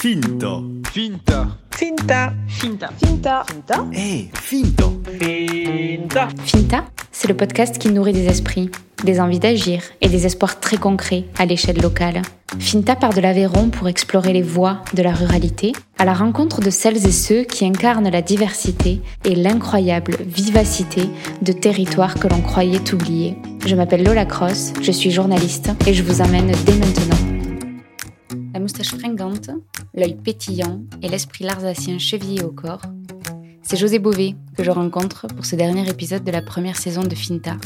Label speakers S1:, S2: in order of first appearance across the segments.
S1: Finta.
S2: Finta.
S3: Finta.
S4: Finta.
S3: Finta.
S4: Finta.
S1: Eh, Finta.
S4: Finta.
S5: Finta, c'est le podcast qui nourrit des esprits, des envies d'agir et des espoirs très concrets à l'échelle locale. Finta part de l'Aveyron pour explorer les voies de la ruralité, à la rencontre de celles et ceux qui incarnent la diversité et l'incroyable vivacité de territoires que l'on croyait oubliés. Je m'appelle Lola Cross, je suis journaliste et je vous amène dès maintenant. La moustache fringante, l'œil pétillant et l'esprit larsacien chevillé au corps, c'est José Bové que je rencontre pour ce dernier épisode de la première saison de Finta.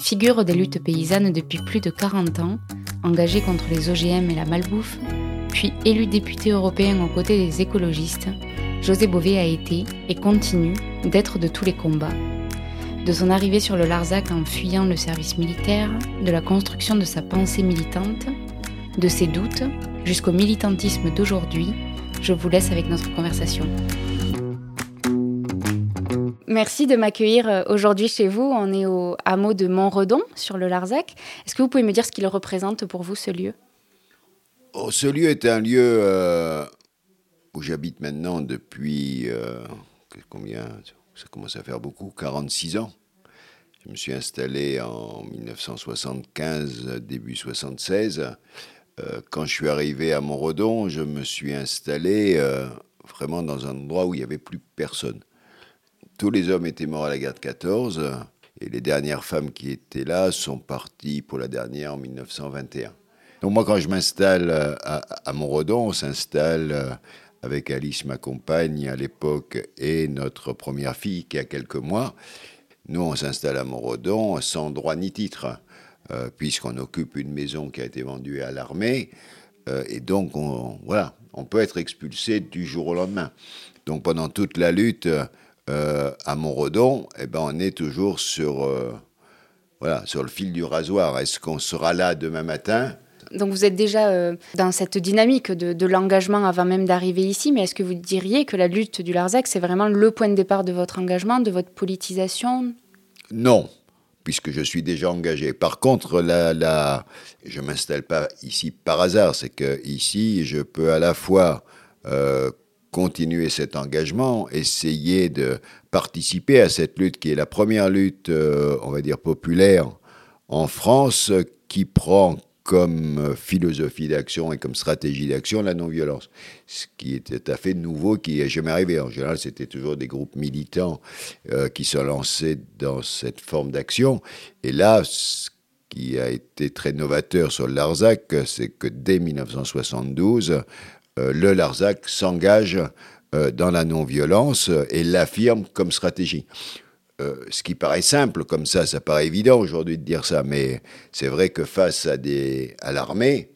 S5: Figure des luttes paysannes depuis plus de 40 ans, engagé contre les OGM et la malbouffe, puis élu député européen aux côtés des écologistes, José Bové a été et continue d'être de tous les combats. De son arrivée sur le Larzac en fuyant le service militaire, de la construction de sa pensée militante, de ses doutes, jusqu'au militantisme d'aujourd'hui, je vous laisse avec notre conversation. Merci de m'accueillir euh, aujourd'hui chez vous. On est au hameau de Montredon, sur le Larzac. Est-ce que vous pouvez me dire ce qu'il représente pour vous, ce lieu?
S6: Oh, Ce lieu est un lieu euh, où j'habite maintenant depuis euh, combien? Ça commence à faire beaucoup, 46 ans. Je me suis installé en 1975, début 76. Euh, quand je suis arrivé à Montredon, je me suis installé euh, vraiment dans un endroit où il n'y avait plus personne. Tous les hommes étaient morts à la guerre de 14 et les dernières femmes qui étaient là sont parties pour la dernière en 1921. Donc moi, quand je m'installe euh, à, à Montredon, on s'installe avec Alice, ma compagne à l'époque, et notre première fille qui a quelques mois. Nous, on s'installe à Montredon sans droit ni titre. Euh, puisqu'on occupe une maison qui a été vendue à l'armée. Euh, et donc, on, voilà, on peut être expulsé du jour au lendemain. Donc, pendant toute la lutte euh, à Montredon, eh ben, on est toujours sur, voilà, sur le fil du rasoir. Est-ce qu'on sera là demain matin?
S5: Donc vous êtes déjà dans cette dynamique de, de l'engagement avant même d'arriver ici, mais est-ce que vous diriez que la lutte du Larzac, c'est vraiment le point de départ de votre engagement, de votre politisation?
S6: Non, puisque je suis déjà engagé. Par contre, la, je ne m'installe pas ici par hasard, c'est que ici, je peux à la fois euh, continuer cet engagement, essayer de participer à cette lutte qui est la première lutte, euh, on va dire, populaire en France, qui prend comme euh, philosophie d'action et comme stratégie d'action la non-violence. Ce qui est tout à fait nouveau, qui est jamais arrivé. En général, c'était toujours des groupes militants euh, qui se lançaient dans cette forme d'action. Et là, ce qui a été très novateur sur le Larzac, c'est que dès 1972, euh, le Larzac s'engage dans la non-violence et l'affirme comme stratégie. Euh, ce qui paraît simple comme ça, ça paraît évident aujourd'hui de dire ça, mais c'est vrai que face à, l'armée,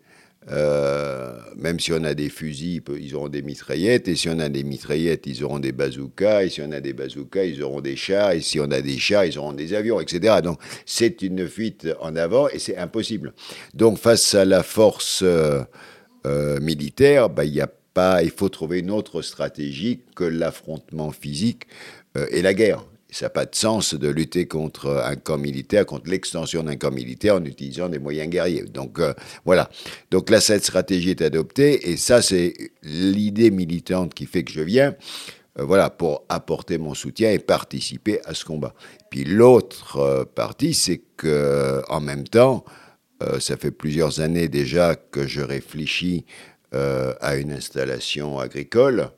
S6: euh, même si on a des fusils, ils auront des mitraillettes, et si on a des mitraillettes, ils auront des bazookas, et si on a des bazookas, ils auront des chars, et si on a des chars, ils auront des avions, etc. Donc c'est une fuite en avant, et c'est impossible. Donc face à la force euh, militaire, bah, y a pas, il faut trouver une autre stratégie que l'affrontement physique et la guerre ça n'a pas de sens de lutter contre un camp militaire, contre l'extension d'un camp militaire en utilisant des moyens guerriers. Donc euh, voilà. Donc là, cette stratégie est adoptée et ça, c'est l'idée militante qui fait que je viens. Euh, voilà, pour apporter mon soutien et participer à ce combat. Puis l'autre euh, partie, c'est que en même temps, ça fait plusieurs années déjà que je réfléchis à une installation agricole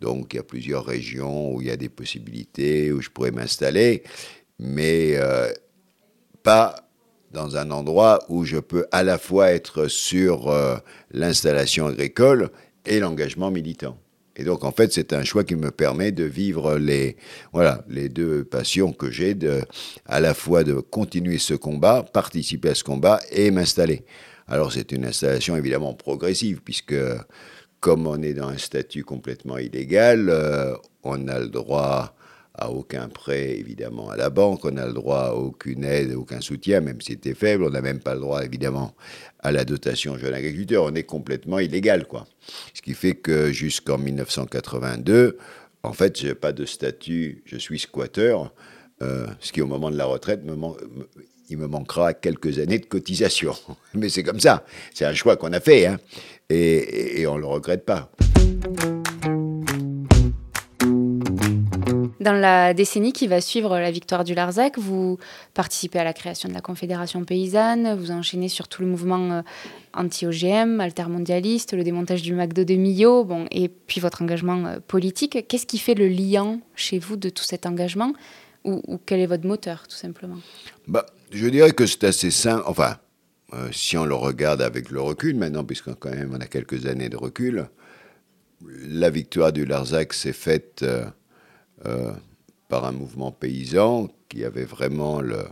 S6: donc il y a plusieurs régions où il y a des possibilités, où je pourrais m'installer, mais euh, pas dans un endroit où je peux à la fois être sur euh, l'installation agricole et l'engagement militant. Et donc, en fait, c'est un choix qui me permet de vivre les, voilà, les deux passions que j'ai, à la fois de continuer ce combat, participer à ce combat et m'installer. Alors, c'est une installation évidemment progressive, puisque comme on est dans un statut complètement illégal, euh, on a le droit à aucun prêt, évidemment, à la banque, on a le droit à aucune aide, aucun soutien, même si c'était faible, on n'a même pas le droit, évidemment, à la dotation jeune agriculteur, on est complètement illégal, quoi. Ce qui fait que jusqu'en 1982, en fait, je n'ai pas de statut, je suis squatter, euh, ce qui, au moment de la retraite, il me manquera quelques années de cotisation. Mais c'est comme ça, c'est un choix qu'on a fait, hein, et on ne le regrette pas.
S5: Dans la décennie qui va suivre la victoire du Larzac, vous participez à la création de la Confédération paysanne, vous enchaînez sur tout le mouvement euh, anti-OGM, altermondialiste, le démontage du McDo de Millau, bon, et puis votre engagement euh, politique. Qu'est-ce qui fait le lien chez vous de tout cet engagement? Ou, quel est votre moteur, tout simplement
S6: bah, Je dirais que c'est assez simple. Enfin, euh, si on le regarde avec le recul maintenant, puisqu'on quand même on a quelques années de recul, la victoire du Larzac s'est faite euh, par un mouvement paysan qui avait vraiment le,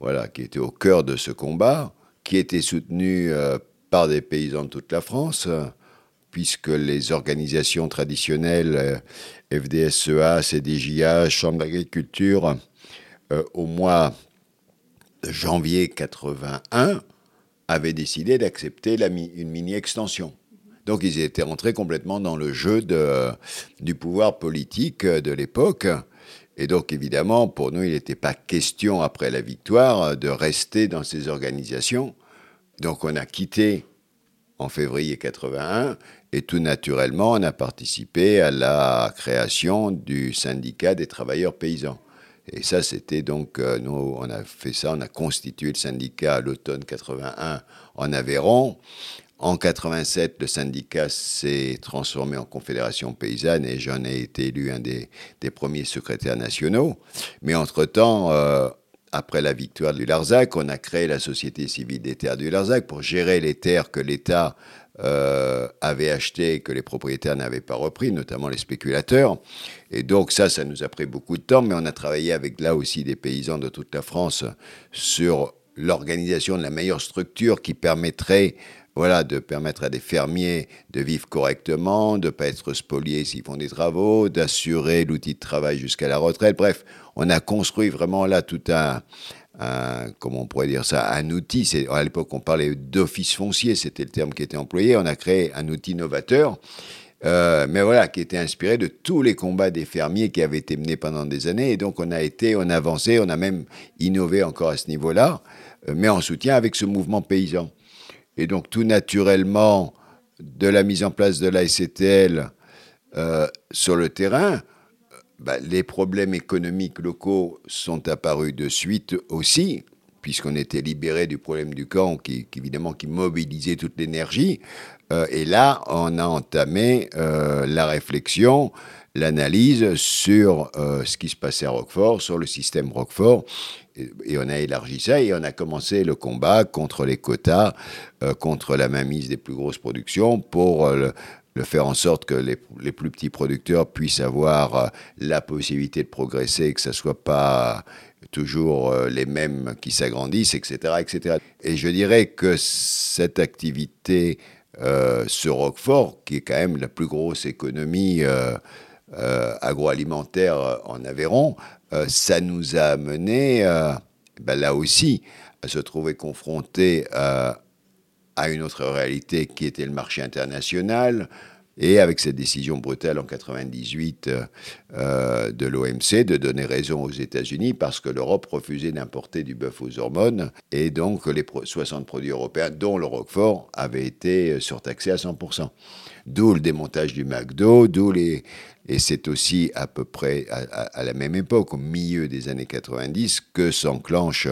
S6: voilà, qui était au cœur de ce combat, qui était soutenu euh, par des paysans de toute la France, puisque les organisations traditionnelles, euh, FDSEA, CDJA, Chambre d'agriculture, au mois de janvier 81, avaient décidé d'accepter une mini-extension. Donc ils étaient rentrés complètement dans le jeu du pouvoir politique de l'époque. Et donc évidemment, pour nous, il n'était pas question, après la victoire, de rester dans ces organisations. Donc on a quitté en février 81 et tout naturellement, on a participé à la création du syndicat des travailleurs paysans. Et ça, c'était donc, euh, nous, on a fait ça, on a constitué le syndicat à l'automne 81 en Aveyron. En 87, le syndicat s'est transformé en confédération paysanne et j'en ai été élu un des, premiers secrétaires nationaux. Mais entre-temps, euh, après la victoire du Larzac, on a créé la Société civile des terres du Larzac pour gérer les terres que l'État euh, avait achetées et que les propriétaires n'avaient pas repris, notamment les spéculateurs. Et donc ça, ça nous a pris beaucoup de temps, mais on a travaillé avec là aussi des paysans de toute la France sur l'organisation de la meilleure structure qui permettrait voilà, de permettre à des fermiers de vivre correctement, de ne pas être spoliés s'ils font des travaux, d'assurer l'outil de travail jusqu'à la retraite. Bref, on a construit vraiment là tout un, comment on pourrait dire ça, un outil. C'est, à l'époque, on parlait d'office foncier, c'était le terme qui était employé. On a créé un outil novateur. Euh, mais voilà, qui était inspiré de tous les combats des fermiers qui avaient été menés pendant des années. Et donc, on a été, on a avancé, on a même innové encore à ce niveau-là, euh, mais en soutien avec ce mouvement paysan. Et donc tout naturellement, de la mise en place de l'ASCTL euh, sur le terrain, bah, les problèmes économiques locaux sont apparus de suite aussi, puisqu'on était libéré du problème du camp, qui, évidemment qui mobilisait toute l'énergie. Euh, et là, on a entamé euh, la réflexion, l'analyse sur ce qui se passait à Roquefort, sur le système Roquefort, et on a élargi ça et on a commencé le combat contre les quotas, euh, contre la mainmise des plus grosses productions pour euh, le, faire en sorte que les, plus petits producteurs puissent avoir euh, la possibilité de progresser, que ne soit pas toujours les mêmes qui s'agrandissent, etc., etc. Et je dirais que cette activité ce Roquefort, qui est quand même la plus grosse économie agroalimentaire en Aveyron, euh, ça nous a amené, euh, ben là aussi, à se trouver confrontés euh, à une autre réalité qui était le marché international. Et avec cette décision brutale en 98 de l'OMC de donner raison aux États-Unis parce que l'Europe refusait d'importer du bœuf aux hormones et donc les 60 produits européens, dont le Roquefort, avaient été surtaxés à 100%. D'où le démontage du McDo, d'où les, et c'est aussi à peu près à, la même époque, au milieu des années 90, que s'enclenche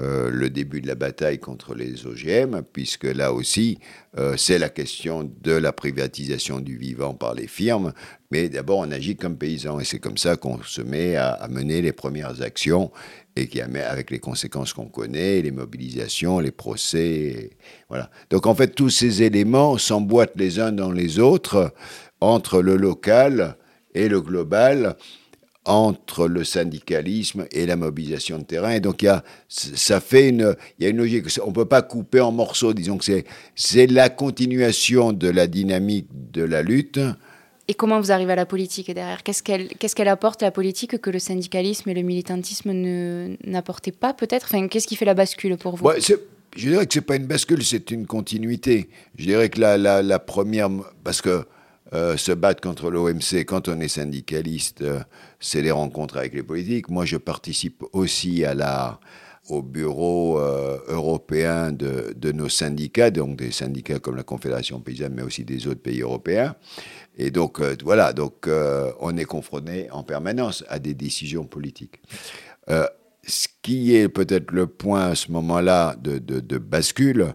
S6: euh, le début de la bataille contre les OGM, puisque là aussi, euh, c'est la question de la privatisation du vivant par les firmes. Mais d'abord, on agit comme paysan, et c'est comme ça qu'on se met à, mener les premières actions, et qui avec les conséquences qu'on connaît, les mobilisations, les procès. voilà. Donc en fait, tous ces éléments s'emboîtent les uns dans les autres entre le local et le global, entre le syndicalisme et la mobilisation de terrain. Et donc, il y a, ça fait une, il y a une logique. On ne peut pas couper en morceaux. Disons que c'est, c'est la continuation de la dynamique de la lutte.
S5: Et comment vous arrivez à la politique derrière? Qu'est-ce qu'elle, qu'est-ce qu'elle apporte la politique que le syndicalisme et le militantisme ne, n'apportaient pas peut-être? Enfin, Qu'est-ce qui fait la bascule pour vous?
S6: Je dirais que ce n'est pas une bascule, c'est une continuité. Je dirais que la, la, la première... Parce que euh, se battre contre l'OMC quand on est syndicaliste, euh, c'est les rencontres avec les politiques. Moi, je participe aussi à la, au bureau euh, européen de, de, nos syndicats, donc des syndicats comme la Confédération paysanne, mais aussi des autres pays européens. Et donc, voilà, donc on est confronté en permanence à des décisions politiques. ce qui est peut-être le point à ce moment-là de, de, bascule,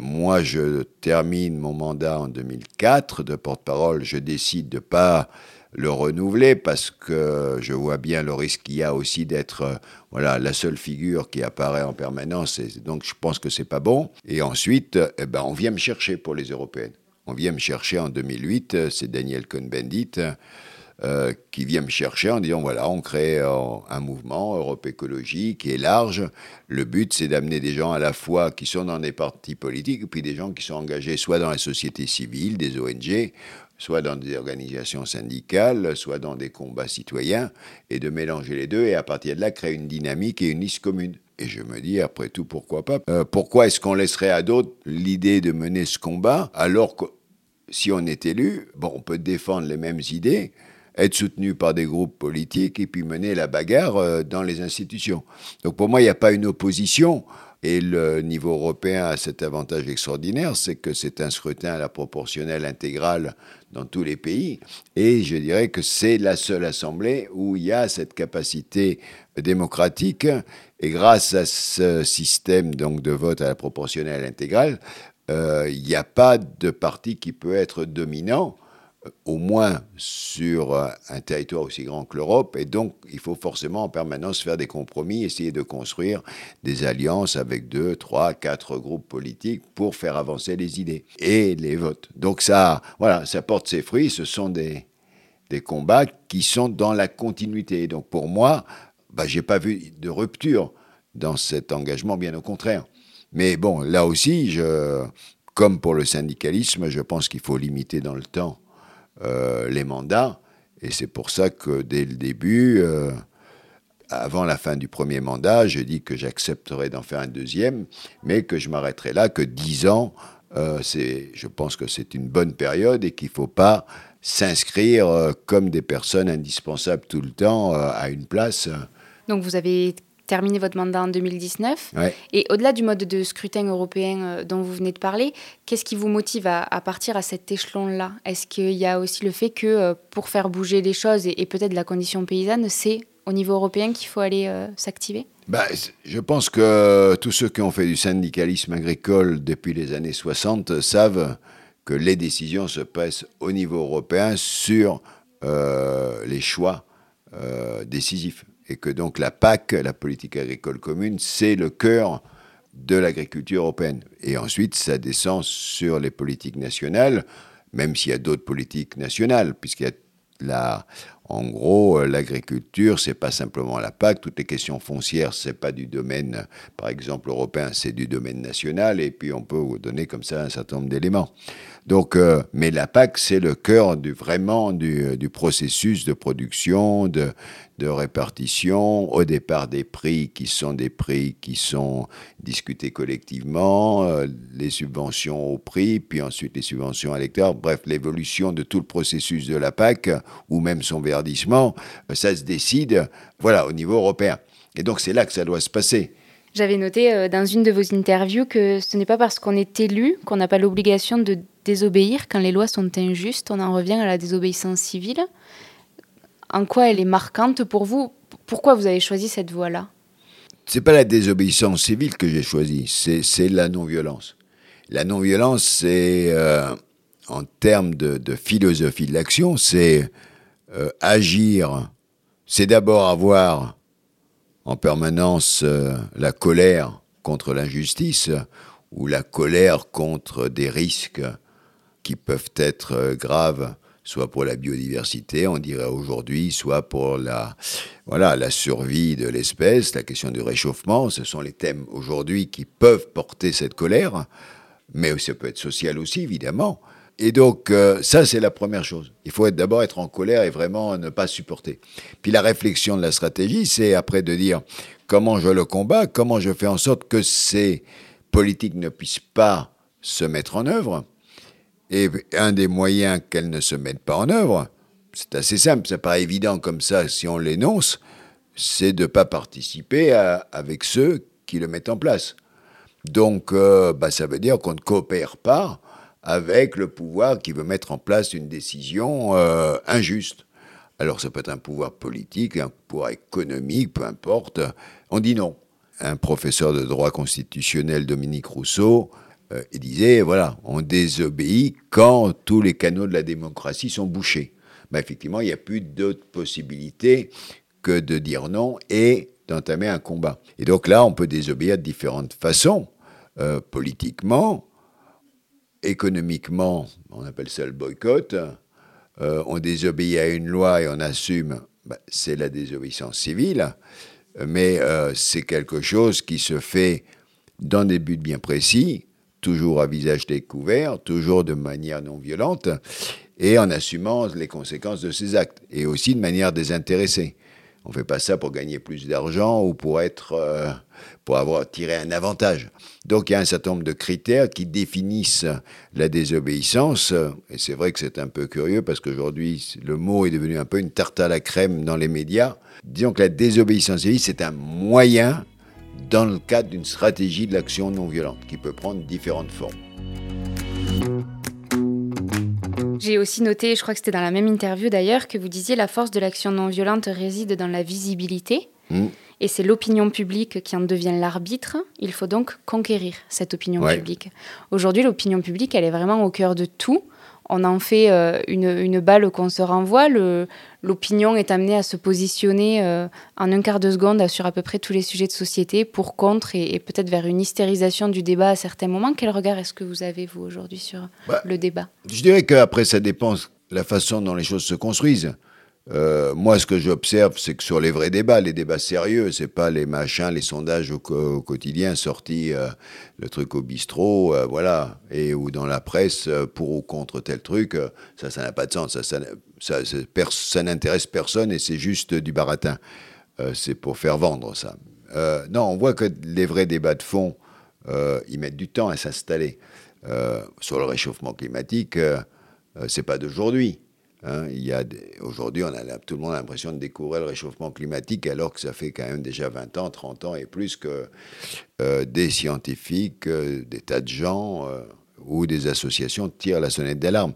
S6: moi je termine mon mandat en 2004 de porte-parole, je décide de pas le renouveler parce que je vois bien le risque qu'il y a aussi d'être euh, voilà la seule figure qui apparaît en permanence. Donc je pense que c'est pas bon. Et ensuite eh ben on vient me chercher pour les européennes. On vient me chercher en 2008 c'est Daniel Cohn-Bendit euh, qui vient me chercher en disant voilà, on crée euh, un mouvement Europe écologique qui est large. Le but, c'est d'amener des gens à la fois qui sont dans des partis politiques et puis des gens qui sont engagés soit dans la société civile, des ONG, soit dans des organisations syndicales, soit dans des combats citoyens, et de mélanger les deux, et à partir de là, créer une dynamique et une liste commune. Et je me dis, après tout, pourquoi pas? Euh, Pourquoi est-ce qu'on laisserait à d'autres l'idée de mener ce combat, alors que si on est élu, bon, on peut défendre les mêmes idées, être soutenu par des groupes politiques, et puis mener la bagarre euh, dans les institutions. Donc pour moi, il n'y a pas une opposition. Et le niveau européen a cet avantage extraordinaire, c'est que c'est un scrutin à la proportionnelle intégrale dans tous les pays. Et je dirais que c'est la seule assemblée où il y a cette capacité démocratique. Et grâce à ce système donc de vote à la proportionnelle intégrale, euh, il n'y a pas de parti qui peut être dominant au moins sur euh, un territoire aussi grand que l'Europe, et donc il faut forcément en permanence faire des compromis, essayer de construire des alliances avec deux, trois, quatre groupes politiques pour faire avancer les idées et les votes. Donc ça, voilà, ça porte ses fruits, ce sont des, des combats qui sont dans la continuité. Donc pour moi, bah, j'ai pas vu de rupture dans cet engagement, bien au contraire. Mais bon, là aussi, je, comme pour le syndicalisme, je pense qu'il faut limiter dans le temps les mandats. Et c'est pour ça que dès le début, euh, avant la fin du premier mandat, j'ai dit que j'accepterais d'en faire un deuxième, mais que je m'arrêterais là, que dix ans, euh, je pense que c'est une bonne période et qu'il ne faut pas s'inscrire comme des personnes indispensables tout le temps à une place.
S5: Donc vous avez terminé votre mandat en 2019. Et au-delà du mode de scrutin européen euh, dont vous venez de parler, qu'est-ce qui vous motive à, partir à cet échelon-là? Est-ce qu'il y a aussi le fait que euh, pour faire bouger les choses et, peut-être la condition paysanne, c'est au niveau européen qu'il faut aller euh, s'activer?
S6: Bah, Je pense que tous ceux qui ont fait du syndicalisme agricole depuis les années 60 savent que les décisions se passent au niveau européen sur les choix décisifs et que donc la PAC, la politique agricole commune, c'est le cœur de l'agriculture européenne. Et ensuite, ça descend sur les politiques nationales, même s'il y a d'autres politiques nationales, puisqu'il y a la, en gros, l'agriculture, c'est pas simplement la PAC. Toutes les questions foncières, c'est pas du domaine, par exemple, européen, c'est du domaine national. Et puis, on peut vous donner comme ça un certain nombre d'éléments. Donc, euh, mais la PAC, c'est le cœur du, vraiment du, du, processus de production, de, de répartition, au départ des prix qui sont des prix qui sont discutés collectivement, euh, les subventions au prix, puis ensuite les subventions à l'hectare, bref, l'évolution de tout le processus de la PAC, ou même son verdissement, euh, ça se décide, voilà, au niveau européen. Et donc c'est là que ça doit se passer.
S5: J'avais noté euh, dans une de vos interviews que ce n'est pas parce qu'on est élu qu'on n'a pas l'obligation de désobéir quand les lois sont injustes. On en revient à la désobéissance civile. En quoi elle est marquante pour vous? Pourquoi vous avez choisi cette voie-là?
S6: C'est pas la désobéissance civile que j'ai choisie, c'est la non-violence. La non-violence, c'est euh, en termes de, philosophie de l'action, c'est euh, agir. C'est d'abord avoir en permanence euh, la colère contre l'injustice ou la colère contre des risques qui peuvent être graves, soit pour la biodiversité, on dirait aujourd'hui, soit pour la, voilà, la survie de l'espèce, la question du réchauffement. Ce sont les thèmes aujourd'hui qui peuvent porter cette colère, mais ça peut être social aussi, évidemment. Et donc, euh, ça, c'est la première chose. Il faut d'abord être en colère et vraiment ne pas supporter. Puis la réflexion de la stratégie, c'est après de dire comment je le combats, comment je fais en sorte que ces politiques ne puissent pas se mettre en œuvre. Et un des moyens qu'elles ne se mettent pas en œuvre, c'est assez simple, c'est pas évident comme ça si on l'énonce, c'est de ne pas participer avec ceux qui le mettent en place. Donc, euh, bah, ça veut dire qu'on ne coopère pas avec le pouvoir qui veut mettre en place une décision euh, injuste. Alors, ça peut être un pouvoir politique, un pouvoir économique, peu importe. On dit non. Un professeur de droit constitutionnel, Dominique Rousseau, euh, il disait, voilà, on désobéit quand tous les canaux de la démocratie sont bouchés. Bah, effectivement, il n'y a plus d'autres possibilités que de dire non et d'entamer un combat. Et donc là, on peut désobéir de différentes façons. Euh, politiquement, économiquement, on appelle ça le boycott. Euh, on désobéit à une loi et on assume, bah, c'est la désobéissance civile. Mais c'est quelque chose qui se fait dans des buts bien précis, toujours à visage découvert, toujours de manière non violente, et en assumant les conséquences de ces actes, et aussi de manière désintéressée. On ne fait pas ça pour gagner plus d'argent ou pour être, euh, pour avoir tiré un avantage. Donc il y a un certain nombre de critères qui définissent la désobéissance. Et c'est vrai que c'est un peu curieux parce qu'aujourd'hui le mot est devenu un peu une tarte à la crème dans les médias. Disons que la désobéissance civile c'est un moyen dans le cadre d'une stratégie de l'action non violente qui peut prendre différentes formes.
S5: J'ai aussi noté, je crois que c'était dans la même interview d'ailleurs, que vous disiez la force de l'action non violente réside dans la visibilité. Hmm. Et c'est l'opinion publique qui en devient l'arbitre. Il faut donc conquérir cette opinion publique. Aujourd'hui, l'opinion publique, elle est vraiment au cœur de tout on en fait euh, une, balle qu'on se renvoie. L'opinion est amenée à se positionner euh, en un quart de seconde sur à peu près tous les sujets de société, pour, contre, et, peut-être vers une hystérisation du débat à certains moments. Quel regard est-ce que vous avez, vous, aujourd'hui, sur bah, le débat?
S6: Je dirais qu'après, ça dépend de la façon dont les choses se construisent. Euh, moi, ce que j'observe, c'est que sur les vrais débats, les débats sérieux, c'est pas les machins, les sondages au, quotidien sortis, euh, le truc au bistrot, euh, voilà, et ou dans la presse pour ou contre tel truc, ça, ça n'a pas de sens, ça, ça, ça, n'intéresse personne et c'est juste du baratin. c'est pour faire vendre ça. non, on voit que les vrais débats de fond, ils mettent du temps à s'installer. sur le réchauffement climatique, c'est pas d'aujourd'hui. Hein, aujourd'hui, on a tout le monde a l'impression de découvrir le réchauffement climatique, alors que ça fait quand même déjà 20 ans, 30 ans et plus que euh, des scientifiques, euh, des tas de gens euh, ou des associations tirent la sonnette d'alarme.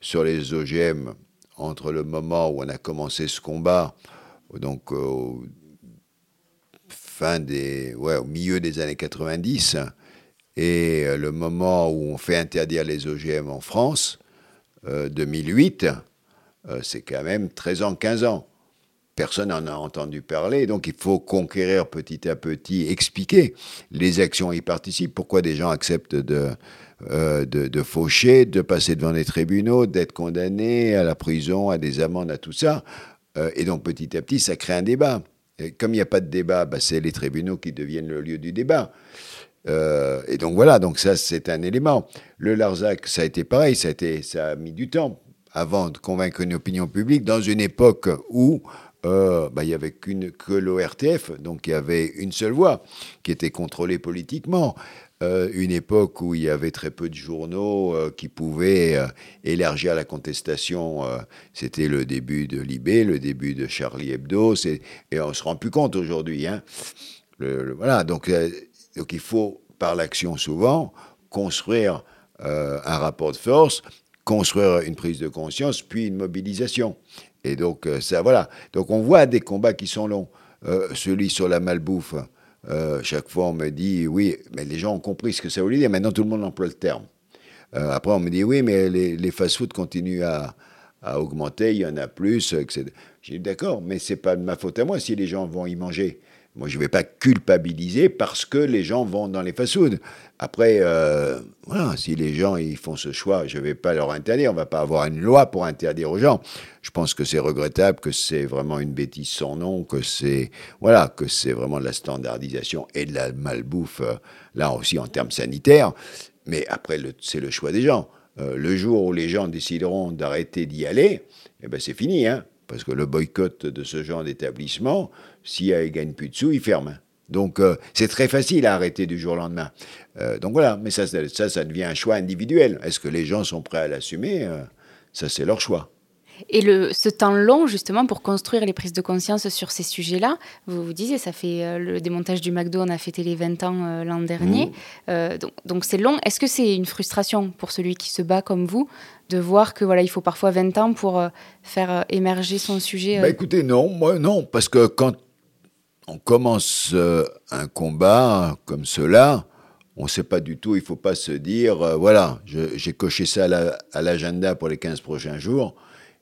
S6: Sur les OGM, entre le moment où on a commencé ce combat, donc au, milieu des années 90, et le moment où on fait interdire les OGM en France, 2008, euh, c'est quand même 13 ans, 15 ans. Personne n'en a entendu parler, donc il faut conquérir petit à petit, expliquer les actions y participent, pourquoi des gens acceptent de, euh, de, faucher, de passer devant les tribunaux, d'être condamnés à la prison, à des amendes, à tout ça. Euh, et donc petit à petit, ça crée un débat. Et comme il n'y a pas de débat, bah, c'est les tribunaux qui deviennent le lieu du débat. et donc voilà, donc ça c'est un élément. Le Larzac, ça a été pareil, ça a, été, ça a mis du temps avant de convaincre une opinion publique dans une époque où euh, bah, il n'y avait qu'une, que l'ORTF, donc il y avait une seule voix qui était contrôlée politiquement. Euh, une époque où il y avait très peu de journaux euh, qui pouvaient élargir la contestation. c'était le début de Libé, le début de Charlie Hebdo, et on se rend plus compte aujourd'hui. Hein. voilà, donc, donc il faut, par l'action souvent, construire un rapport de force construire une prise de conscience, puis une mobilisation. Et donc, euh, ça, voilà. Donc, on voit des combats qui sont longs. Euh, celui sur la malbouffe, euh, chaque fois, on me dit, oui, mais les gens ont compris ce que ça voulait dire. Maintenant, tout le monde emploie le terme. après, on me dit, oui, mais les, fast-foods continuent à, à, augmenter, il y en a plus, etc. J'ai dit, d'accord, mais c'est pas de ma faute à moi si les gens vont y manger. Moi, je ne vais pas culpabiliser parce que les gens vont dans les fast-foods. Après, euh, voilà, si les gens ils font ce choix, je ne vais pas leur interdire. On ne va pas avoir une loi pour interdire aux gens. Je pense que c'est regrettable, que c'est vraiment une bêtise sans nom, que c'est voilà, que c'est vraiment de la standardisation et de la malbouffe, euh, là aussi en termes sanitaires. Mais après, c'est le choix des gens. Euh, le jour où les gens décideront d'arrêter d'y aller, eh ben c'est fini, hein parce que le boycott de ce genre d'établissement, s'il ne gagne plus de sous, il ferme. Donc euh, c'est très facile à arrêter du jour au lendemain. Euh, donc voilà, mais ça, ça, devient un choix individuel. Est-ce que les gens sont prêts à l'assumer? Euh, Ça, c'est leur choix.
S5: Et le, ce temps long, justement, pour construire les prises de conscience sur ces sujets-là, vous vous disiez, ça fait euh, le démontage du McDo, on a fêté les 20 ans euh, l'an dernier. Mmh. Euh, donc c'est long. Est-ce que c'est une frustration pour celui qui se bat comme vous de voir que voilà, il faut parfois 20 ans pour faire émerger son sujet
S6: bah, Écoutez, non, moi non, parce que quand on commence un combat comme cela, on ne sait pas du tout, il ne faut pas se dire, voilà, j'ai coché ça à l'agenda pour les 15 prochains jours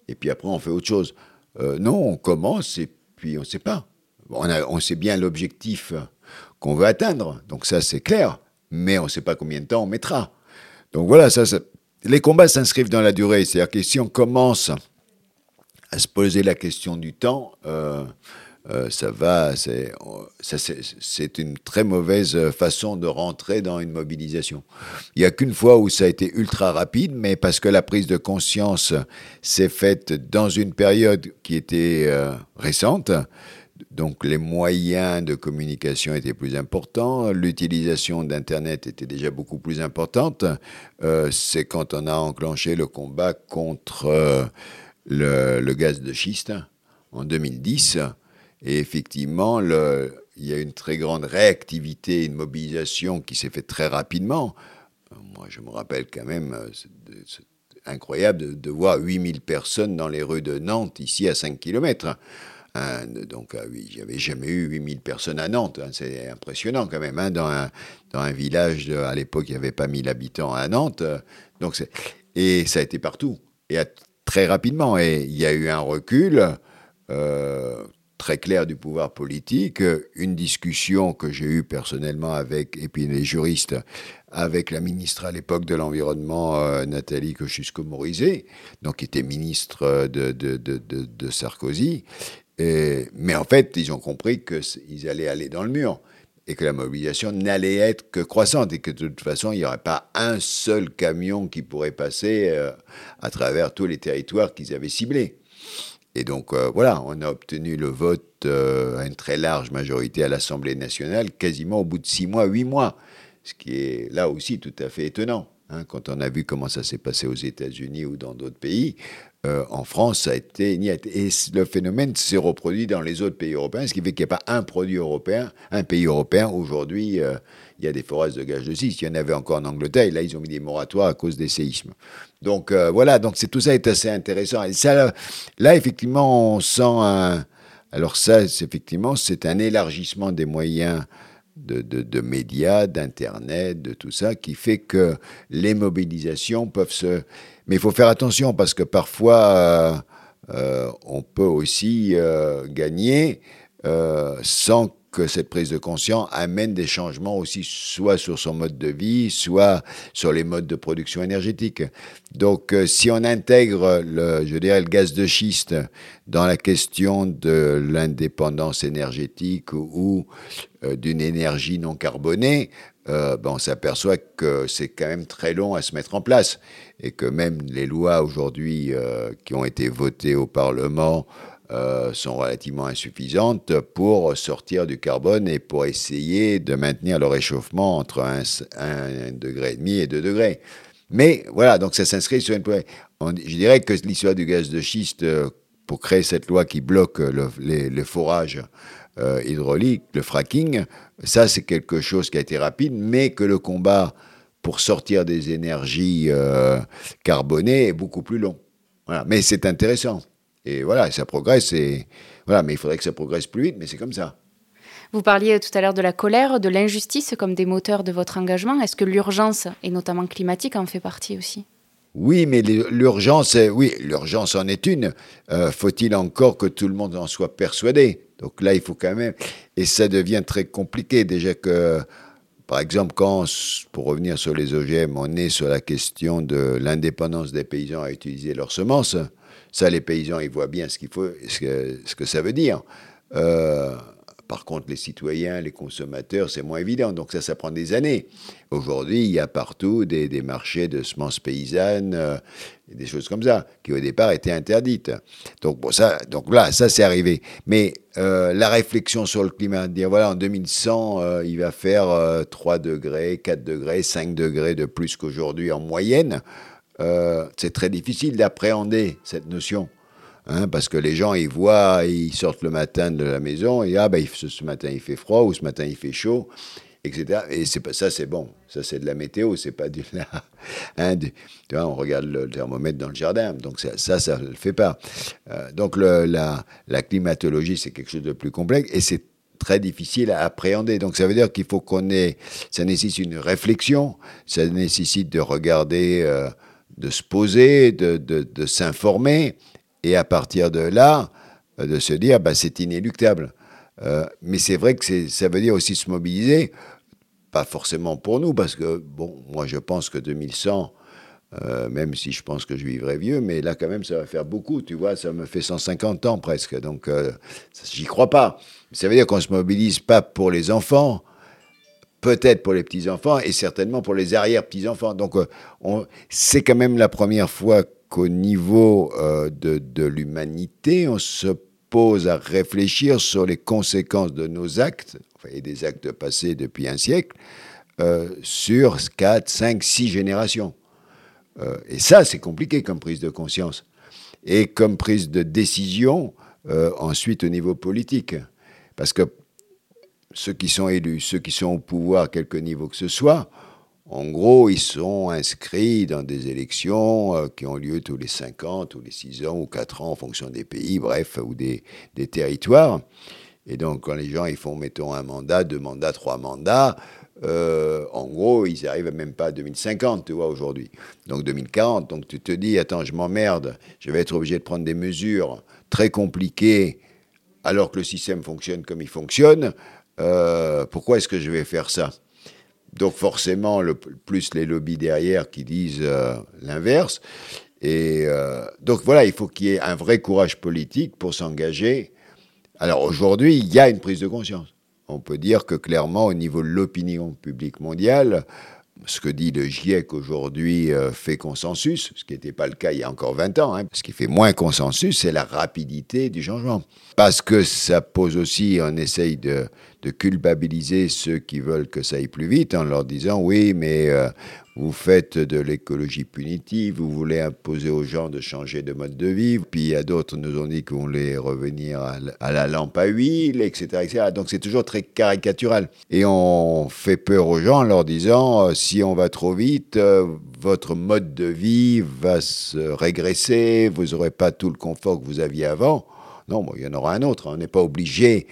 S6: et puis après on fait autre chose. Euh, non, on commence et puis on ne sait pas. On, sait bien l'objectif qu'on veut atteindre, donc ça c'est clair, mais on ne sait pas combien de temps on mettra. Donc voilà, les combats s'inscrivent dans la durée, c'est-à-dire que si on commence à se poser la question du temps, euh, euh, ça va, c'est une très mauvaise façon de rentrer dans une mobilisation. Il n'y a qu'une fois où ça a été ultra rapide, mais parce que la prise de conscience s'est faite dans une période qui était euh, récente, donc les moyens de communication étaient plus importants, l'utilisation d'Internet était déjà beaucoup plus importante. Euh, c'est quand on a enclenché le combat contre le, le, gaz de schiste en 2010 et effectivement, il y a une très grande réactivité, une mobilisation qui s'est faite très rapidement. Moi, je me rappelle quand même, euh, c'est incroyable de, voir 8000 personnes dans les rues de Nantes, ici à 5 km. Hein, donc, ah oui, j'avais jamais eu 8000 personnes à Nantes. Hein, c'est impressionnant quand même. Hein, dans, un, dans un village, à l'époque, il n'y avait pas 1000 habitants à Nantes. Donc et ça a été partout. Et très rapidement. Et il y a eu un recul. Euh, très clair du pouvoir politique, une discussion que j'ai eue personnellement avec, et puis les juristes, avec la ministre à l'époque de l'Environnement, euh, Nathalie Kosciusko-Morizet, donc qui était ministre de, de, de, de Sarkozy. Mais en fait, ils ont compris qu'ils allaient aller dans le mur et que la mobilisation n'allait être que croissante et que de toute façon, il n'y aurait pas un seul camion qui pourrait passer euh, à travers tous les territoires qu'ils avaient ciblés. Et donc euh, voilà, on a obtenu le vote euh, à une très large majorité à l'Assemblée nationale, quasiment au bout de six mois, huit mois, ce qui est là aussi tout à fait étonnant. Hein, quand on a vu comment ça s'est passé aux États-Unis ou dans d'autres pays, euh, en France, ça a été Et le phénomène s'est reproduit dans les autres pays européens, ce qui fait qu'il n'y a pas un produit européen, un pays européen. Aujourd'hui, il y a des forages de gaz de schiste. Il y en avait encore en Angleterre. Et là, ils ont mis des moratoires à cause des séismes. Donc euh, voilà, donc c'est tout ça est assez intéressant. Et là, effectivement, on sent un. Alors ça, effectivement, c'est un élargissement des moyens de, de, médias, d'Internet, de tout ça, qui fait que les mobilisations peuvent se... Mais il faut faire attention parce que parfois, euh, euh, on peut aussi gagner sans que cette prise de conscience amène des changements aussi, soit sur son mode de vie, soit sur les modes de production énergétique. Donc, euh, si on intègre, le, je dirais, le gaz de schiste dans la question de l'indépendance énergétique ou, euh, d'une énergie non carbonée, euh, ben on s'aperçoit que c'est quand même très long à se mettre en place et que même les lois aujourd'hui qui ont été votées au Parlement euh, sont relativement insuffisantes pour sortir du carbone et pour essayer de maintenir le réchauffement entre 1,5 degré et demi et 2 degrés. Mais voilà, donc ça s'inscrit sur une... je dirais que l'histoire du gaz de schiste, euh, pour créer cette loi qui bloque le, les, forages euh, hydrauliques, le fracking, ça c'est quelque chose qui a été rapide, mais que le combat pour sortir des énergies carbonées est beaucoup plus long. Voilà. Mais c'est intéressant. Et voilà, ça progresse. Et, voilà, mais il faudrait que ça progresse plus vite, mais c'est comme ça.
S5: Vous parliez tout à l'heure de la colère, de l'injustice comme des moteurs de votre engagement. Est-ce que l'urgence, et notamment climatique, en fait partie aussi?
S6: Oui, mais l'urgence, oui, l'urgence en est une. Euh, faut-il encore que tout le monde en soit persuadé? Donc là, il faut quand même, et ça devient très compliqué déjà que, par exemple, quand, pour revenir sur les OGM, on est sur la question de l'indépendance des paysans à utiliser leurs semences. Ça, les paysans, ils voient bien ce, faut, ce que ça veut dire. Euh, par contre, les citoyens, les consommateurs, c'est moins évident. Donc ça, ça prend des années. Aujourd'hui, il y a partout des, des marchés de semences paysannes, euh, des choses comme ça, qui au départ étaient interdites. Donc bon, ça, donc là, ça c'est arrivé. Mais euh, la réflexion sur le climat, dire voilà, en 2100, il va faire 3 degrés, 4 degrés, 5 degrés de plus qu'aujourd'hui en moyenne. Euh, c'est très difficile d'appréhender cette notion. Hein, parce que les gens, ils voient, ils sortent le matin de la maison, et ah, ben, ce matin il fait froid, ou ce matin il fait chaud, etc. Et c'est ça, c'est bon. Ça, c'est de la météo, c'est pas du. Hein, tu vois, on regarde le thermomètre dans le jardin, donc ça, ça ne le fait pas. Euh, donc la, la climatologie, c'est quelque chose de plus complexe, et c'est très difficile à appréhender. Donc ça veut dire qu'il faut qu'on ait, ça nécessite une réflexion, ça nécessite de regarder, euh, de se poser, de, de, de s'informer, et à partir de là, euh, de se dire, bah, c'est inéluctable. Euh, mais c'est vrai que ça veut dire aussi se mobiliser, pas forcément pour nous, parce que, bon, moi je pense que 2100, euh, même si je pense que je vivrai vieux, mais là quand même ça va faire beaucoup, tu vois, ça me fait 150 ans presque, donc j'y crois pas. Ça veut dire qu'on se mobilise pas pour les enfants, peut-être pour les petits-enfants et certainement pour les arrière-petits-enfants. Donc c'est quand même la première fois qu'au niveau euh, de, l'humanité, on se pose à réfléchir sur les conséquences de nos actes, et des actes passés depuis un siècle, euh, sur 4, 5, 6 générations. Euh, et ça, c'est compliqué comme prise de conscience. Et comme prise de décision, ensuite au niveau politique. Parce que ceux qui sont élus, ceux qui sont au pouvoir, quelque niveau que ce soit, en gros, ils sont inscrits dans des élections euh, qui ont lieu tous les 5 ans, tous les 6 ans ou 4 ans en fonction des pays, bref, ou des, territoires. Et donc, quand les gens ils font, mettons, un mandat, deux mandats, trois mandats, euh, en gros, ils n'arrivent même pas à 2050, tu vois, aujourd'hui. Donc 2040, donc tu te dis, attends, je m'emmerde, je vais être obligé de prendre des mesures très compliquées alors que le système fonctionne comme il fonctionne. Euh, pourquoi est-ce que je vais faire ça? Donc forcément, le, plus les lobbies derrière qui disent euh, l'inverse. Et euh, donc voilà, il faut qu'il y ait un vrai courage politique pour s'engager. Alors aujourd'hui, il y a une prise de conscience. On peut dire que clairement, au niveau de l'opinion publique mondiale, ce que dit le GIEC aujourd'hui fait consensus, ce qui n'était pas le cas il y a encore 20 ans. Hein. Ce qui fait moins consensus, c'est la rapidité du changement. Parce que ça pose aussi, on essaye de, de culpabiliser ceux qui veulent que ça aille plus vite en leur disant oui, mais euh, vous faites de l'écologie punitive, vous voulez imposer aux gens de changer de mode de vie, puis il y a d'autres nous ont dit qu'on voulait revenir à, la lampe à huile, etc. etc. Donc c'est toujours très caricatural. Et on fait peur aux gens en leur disant, euh, si on va trop vite, euh, votre mode de vie va se régresser, vous n'aurez pas tout le confort que vous aviez avant. Non, il y en aura un autre. On n'est pas obligé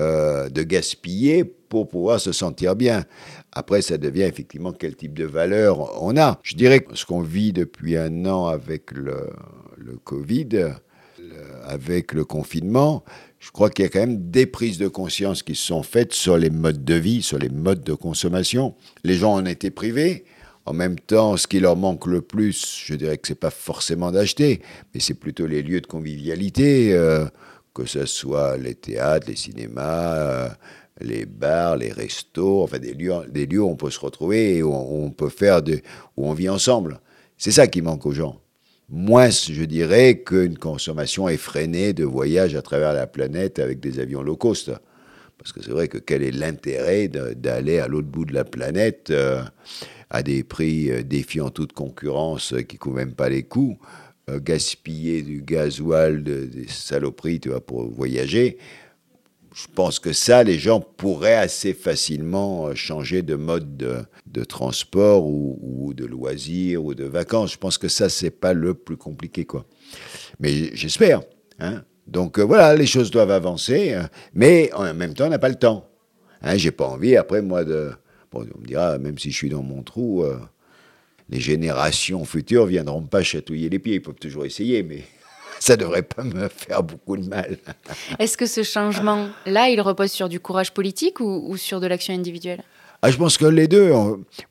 S6: euh, de gaspiller pour pouvoir se sentir bien. Après, ça devient effectivement quel type de valeur on a. Je dirais que ce qu'on vit depuis un an avec le, Covid, avec le confinement, je crois qu'il y a quand même des prises de conscience qui se sont faites sur les modes de vie, sur les modes de consommation. Les gens en étaient privés. En même temps, ce qui leur manque le plus, je dirais que c'est pas forcément d'acheter, mais c'est plutôt les lieux de convivialité. Euh, que ce soit les théâtres, les cinémas, euh, les bars, les restos, enfin des lieux, des lieux où on peut se retrouver et où on, peut faire de, où on vit ensemble. C'est ça qui manque aux gens. Moins, je dirais, qu'une consommation effrénée de voyages à travers la planète avec des avions low cost. Parce que c'est vrai que quel est l'intérêt d'aller à l'autre bout de la planète euh, à des prix euh, défiant toute concurrence qui ne couvrent même pas les coûts gaspiller du gasoil, des saloperies, tu vois, pour voyager, je pense que ça, les gens pourraient assez facilement euh, changer de mode de, transport ou, de loisirs ou de vacances. Je pense que ça, c'est pas le plus compliqué, quoi. Mais j'espère. Hein. Donc euh, voilà, les choses doivent avancer, mais en même temps, on n'a pas le temps. Hein, J'ai pas envie, après, moi, de. Bon, on me dira, même si je suis dans mon trou, les générations futures viendront pas chatouiller les pieds. Ils peuvent toujours essayer, mais ça devrait pas me faire beaucoup de mal.
S5: Est-ce que ce changement-là, il repose sur du courage politique ou, sur de l'action individuelle?
S6: Ah, je pense que les deux.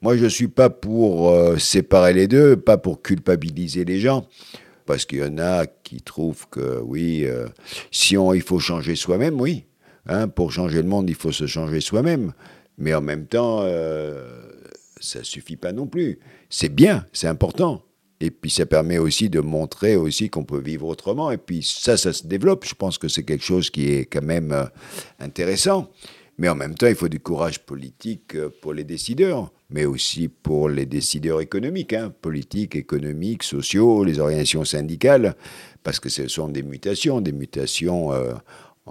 S6: Moi, je suis pas pour euh, séparer les deux, pas pour culpabiliser les gens, parce qu'il y en a qui trouvent que oui, euh, si on, il faut changer soi-même, oui. Hein, pour changer le monde, il faut se changer soi-même. Mais en même temps, euh, ça suffit pas non plus. C'est bien, c'est important. Et puis ça permet aussi de montrer aussi qu'on peut vivre autrement. Et puis ça, ça se développe. Je pense que c'est quelque chose qui est quand même euh, intéressant. Mais en même temps, il faut du courage politique euh, pour les décideurs, mais aussi pour les décideurs économiques, hein, politiques, économiques, sociaux, les organisations syndicales, parce que ce sont des mutations, des mutations euh,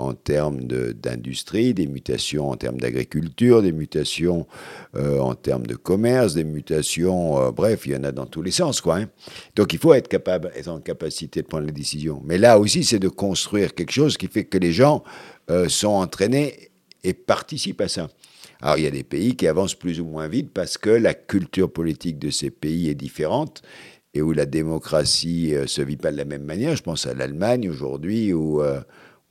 S6: en termes d'industrie, des mutations en termes d'agriculture, des mutations euh, en termes de commerce, des mutations, bref, il y en a dans tous les sens, quoi. Hein. Donc il faut être capable, être en capacité de prendre les décisions. Mais là aussi, c'est de construire quelque chose qui fait que les gens sont entraînés et participent à ça. Alors il y a des pays qui avancent plus ou moins vite parce que la culture politique de ces pays est différente et où la démocratie ne euh, se vit pas de la même manière. Je pense à l'Allemagne aujourd'hui où euh,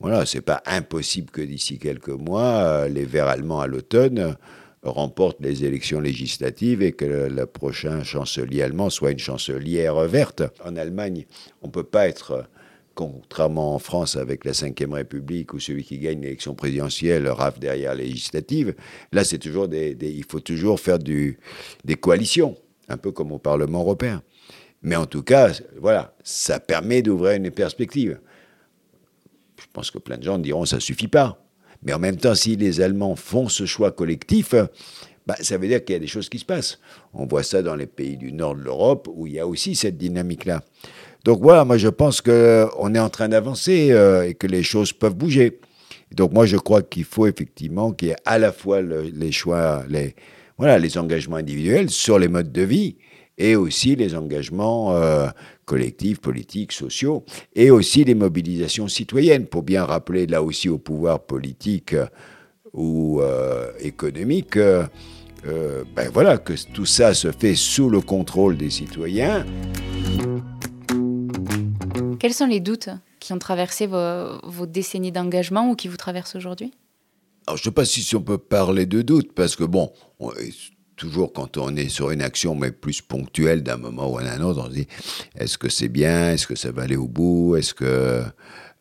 S6: voilà, c'est pas impossible que d'ici quelques mois, euh, les Verts allemands à l'automne remportent les élections législatives et que le, prochain chancelier allemand soit une chancelière verte. En Allemagne, on ne peut pas être contrairement en France avec la Ve République, où celui qui gagne l'élection présidentielle rafle derrière la législative, là, c'est toujours des, il faut toujours faire des coalitions, un peu comme au Parlement européen. Mais en tout cas, voilà, ça permet d'ouvrir une perspective. Je pense que plein de gens diront ça suffit pas. Mais en même temps, si les Allemands font ce choix collectif, bah, ça veut dire qu'il y a des choses qui se passent. On voit ça dans les pays du nord de l'Europe où il y a aussi cette dynamique-là. Donc voilà, moi je pense qu'on est en train d'avancer euh, et que les choses peuvent bouger. Donc moi je crois qu'il faut effectivement qu'il y ait à la fois les choix, les, voilà, les engagements individuels sur les modes de vie et aussi les engagements euh, collectifs, politiques, sociaux, et aussi les mobilisations citoyennes, pour bien rappeler là aussi au pouvoir politique euh, ou économique, ben voilà, que tout ça se fait sous le contrôle des citoyens.
S5: Quels sont les doutes qui ont traversé vos, décennies d'engagement ou qui vous traversent aujourd'hui?
S6: Alors, je ne sais pas si on peut parler de doutes, parce que bon, toujours quand on est sur une action, mais plus ponctuelle d'un moment ou à un autre, on se dit est-ce que c'est bien? Est-ce que ça va aller au bout? Est-ce que,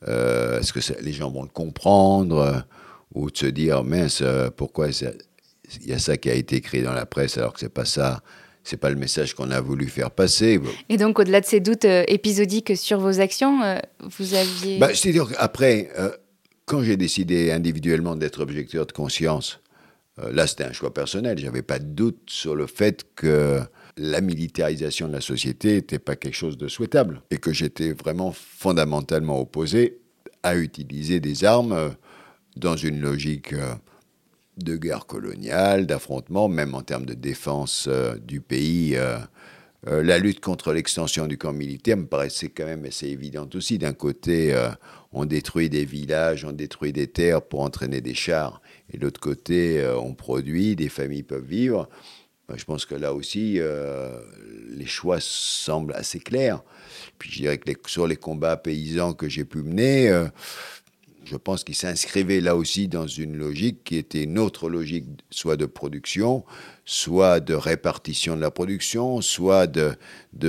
S6: euh, est-ce que les gens vont le comprendre? Ou de se dire mince, pourquoi il y a ça qui a été écrit dans la presse alors que c'est pas ça c'est pas le message qu'on a voulu faire passer?
S5: Et donc, au-delà de ces doutes euh, épisodiques sur vos actions, euh, vous aviez.
S6: Bah, C'est-à-dire qu'après, euh, quand j'ai décidé individuellement d'être objecteur de conscience, là, c'était un choix personnel. J'avais pas de doute sur le fait que la militarisation de la société n'était pas quelque chose de souhaitable et que j'étais vraiment fondamentalement opposé à utiliser des armes dans une logique de guerre coloniale, d'affrontement, même en termes de défense euh, du pays. Euh, euh, la lutte contre l'extension du camp militaire me paraissait quand même assez évidente aussi. D'un côté, on détruit des villages, on détruit des terres pour entraîner des chars, et de l'autre côté, on produit, des familles peuvent vivre. Je pense que là aussi, les choix semblent assez clairs. Puis je dirais que sur les combats paysans que j'ai pu mener, je pense qu'il s'inscrivait là aussi dans une logique qui était une autre logique, soit de production, soit de répartition de la production, soit de,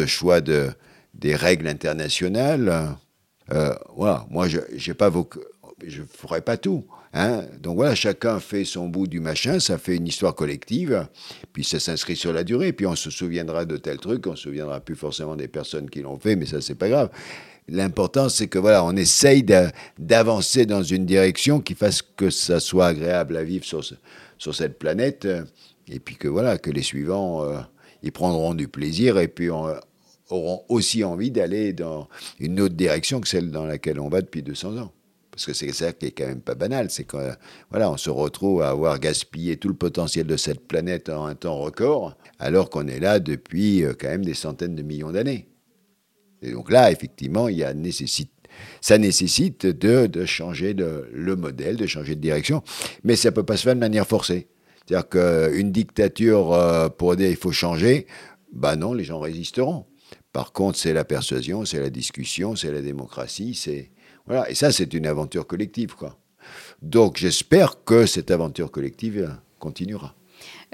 S6: choix de, des règles internationales. Euh, voilà, moi, je ne je ferai pas tout. Hein? Donc voilà, chacun fait son bout du machin, ça fait une histoire collective, puis ça s'inscrit sur la durée, puis on se souviendra de tel truc, on se souviendra plus forcément des personnes qui l'ont fait, mais ça c'est pas grave. L'important, c'est que voilà, on essaye d'avancer dans une direction qui fasse que ça soit agréable à vivre sur, sur cette planète, et puis que voilà, que les suivants, euh, ils prendront du plaisir, et puis auront aussi envie d'aller dans une autre direction que celle dans laquelle on va depuis 200 ans. Parce que c'est ça qui est quand même pas banal, c'est qu'on voilà, on se retrouve à avoir gaspillé tout le potentiel de cette planète en un temps record, alors qu'on est là depuis euh, quand même des centaines de millions d'années. Et donc là, effectivement, il y a nécessite, ça nécessite de, de changer le modèle, de changer de direction, mais ça ne peut pas se faire de manière forcée. C'est-à-dire qu'une dictature, euh, pour dire il faut changer, bah non, les gens résisteront. Par contre, c'est la persuasion, c'est la discussion, c'est la démocratie, c'est voilà. Et ça, c'est une aventure collective, quoi. Donc, j'espère que cette aventure collective continuera.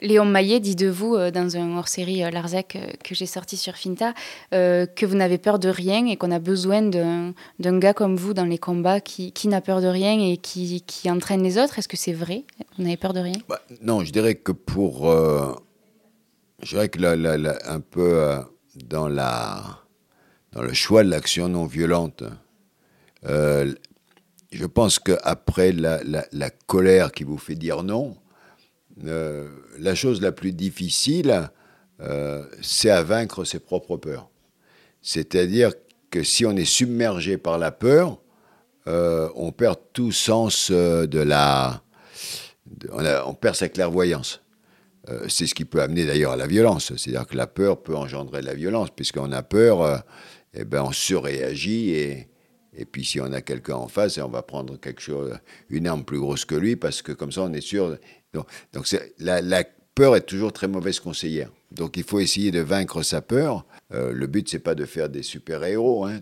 S5: Léon Maillet dit de vous, euh, dans un hors-série euh, Larzac euh, que j'ai sorti sur Finta, que vous n'avez peur de rien et qu'on a besoin d'un gars comme vous dans les combats qui, n'a peur de rien et qui, entraîne les autres. Est-ce que c'est vrai? Vous n'avez peur de rien?
S6: Bah, Non, je dirais que pour. je dirais que un peu dans, la, dans le choix de l'action non violente, je pense qu'après la, la, colère qui vous fait dire non, euh, la chose la plus difficile, euh, c'est à vaincre ses propres peurs. C'est-à-dire que si on est submergé par la peur, euh, on perd tout sens de la... on, perd sa clairvoyance. c'est ce qui peut amener d'ailleurs à la violence. C'est-à-dire que la peur peut engendrer la violence, puisqu'on a peur, eh ben on surréagit et, et puis si on a quelqu'un en face, on va prendre quelque chose, une arme plus grosse que lui, parce que comme ça, on est sûr. Donc, la, peur est toujours très mauvaise conseillère. Donc il faut essayer de vaincre sa peur. Euh, le but, c'est pas de faire des super-héros, hein,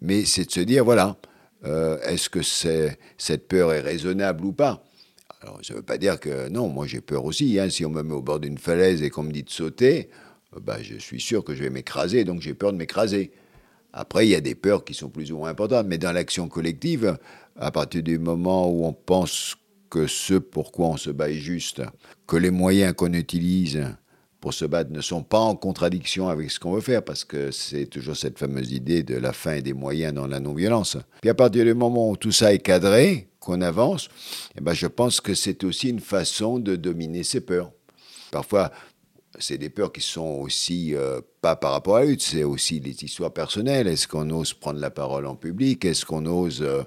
S6: mais c'est de se dire, voilà, euh, est-ce que cette peur est raisonnable ou pas? Alors, ça ne veut pas dire que non, moi j'ai peur aussi. Hein. si on me met au bord d'une falaise et qu'on me dit de sauter, euh, bah, je suis sûr que je vais m'écraser, donc j'ai peur de m'écraser. Après, il y a des peurs qui sont plus ou moins importantes, mais dans l'action collective, à partir du moment où on pense que ce pourquoi on se bat est juste, que les moyens qu'on utilise pour se battre ne sont pas en contradiction avec ce qu'on veut faire, parce que c'est toujours cette fameuse idée de la fin et des moyens dans la non-violence. Puis à partir du moment où tout ça est cadré, qu'on avance, eh ben je pense que c'est aussi une façon de dominer ses peurs. Parfois, c'est des peurs qui sont aussi euh, pas par rapport à lutte, c'est aussi des histoires personnelles. Est-ce qu'on ose prendre la parole en public? Est-ce qu'on ose euh,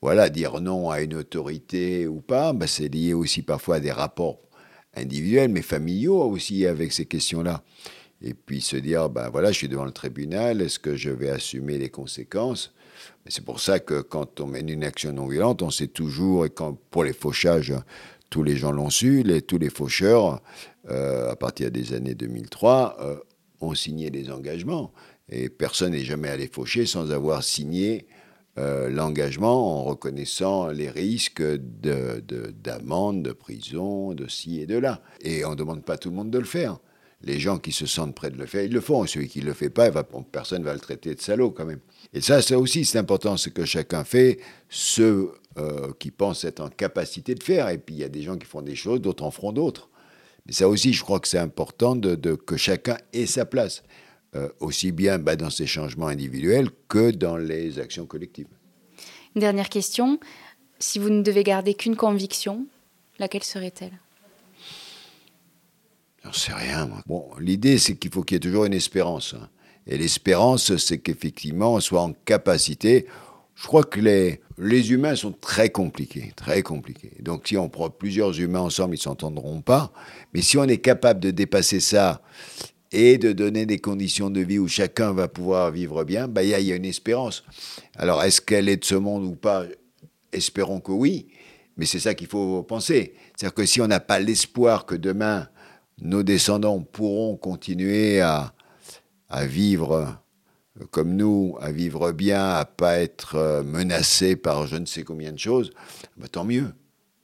S6: voilà, dire non à une autorité ou pas? Ben, C'est lié aussi parfois à des rapports individuels, mais familiaux aussi avec ces questions-là. Et puis se dire, ben voilà, je suis devant le tribunal, est-ce que je vais assumer les conséquences? C'est pour ça que quand on mène une action non violente, on sait toujours, et quand pour les fauchages, tous les gens l'ont su, tous les faucheurs, euh, à partir des années 2003, euh, ont des engagements. Et personne n'est jamais allé faucher sans avoir signé euh, l'engagement en reconnaissant les risques d'amende, de, de, prison, de ci et de là. Et on ne demande pas à tout le monde de le faire. Les gens qui se sentent prêts de le faire, ils le font. Celui qui ne le fait pas, personne ne va le traiter de salaud quand même. Et ça, ça aussi, c'est important, c'est que chacun fait ce qui pense être en capacité de faire. Et puis il y a des gens qui font des choses, d'autres en feront d'autres. Mais ça aussi, je crois que c'est important de, que chacun ait sa place, euh, aussi bien bah, dans ces changements individuels que dans les actions collectives.
S5: Une dernière question. Si vous ne devez garder qu'une conviction, laquelle serait-elle?
S6: J'en sais rien. Moi. Bon, l'idée, c'est qu'il faut qu'il y ait toujours une espérance. Hein. Et l'espérance, c'est qu'effectivement, on soit en capacité je crois que les, les humains sont très compliqués, très compliqués. Donc si on prend plusieurs humains ensemble, ils ne s'entendront pas. Mais si on est capable de dépasser ça et de donner des conditions de vie où chacun va pouvoir vivre bien, bah, il y, y, a une espérance. Alors est-ce qu'elle est de ce monde ou pas? Espérons que oui. Mais c'est ça qu'il faut penser. C'est-à-dire que si on n'a pas l'espoir que demain, nos descendants pourront continuer à, à vivre comme nous à vivre bien, à pas être euh, menacé par je ne sais combien de choses, bah, tant mieux.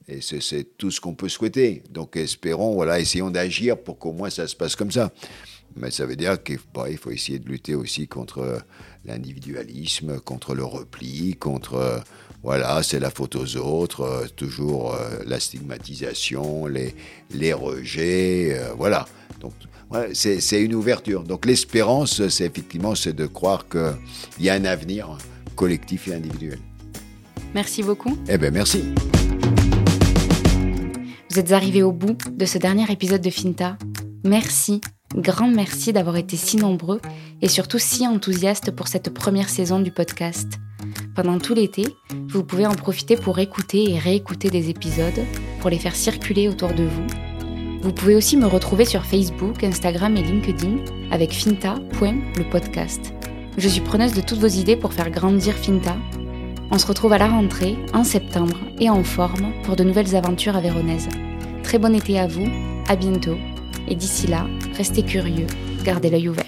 S6: Et c'est tout ce qu'on peut souhaiter. Donc espérons, voilà, essayons d'agir pour qu'au moins ça se passe comme ça. Mais ça veut dire qu'il bah, faut essayer de lutter aussi contre l'individualisme, contre le repli, contre, euh, voilà, c'est la faute aux autres, euh, toujours la stigmatisation, les, les rejets, voilà. Donc c'est une ouverture. Donc l'espérance, c'est effectivement c'est de croire qu'il y a un avenir collectif et individuel.
S5: Merci beaucoup.
S6: Eh bien, merci.
S5: Vous êtes arrivés au bout de ce dernier épisode de Finta. Merci, grand merci d'avoir été si nombreux et surtout si enthousiastes pour cette première saison du podcast. Pendant tout l'été, vous pouvez en profiter pour écouter et réécouter des épisodes, pour les faire circuler autour de vous vous pouvez aussi me retrouver sur Facebook, Instagram et LinkedIn avec finta.lepodcast. Je suis preneuse de toutes vos idées pour faire grandir Finta. On se retrouve à la rentrée, en septembre et en forme pour de nouvelles aventures à Véronèse. Très bon été à vous, à bientôt, et d'ici là, restez curieux, gardez l'œil ouvert.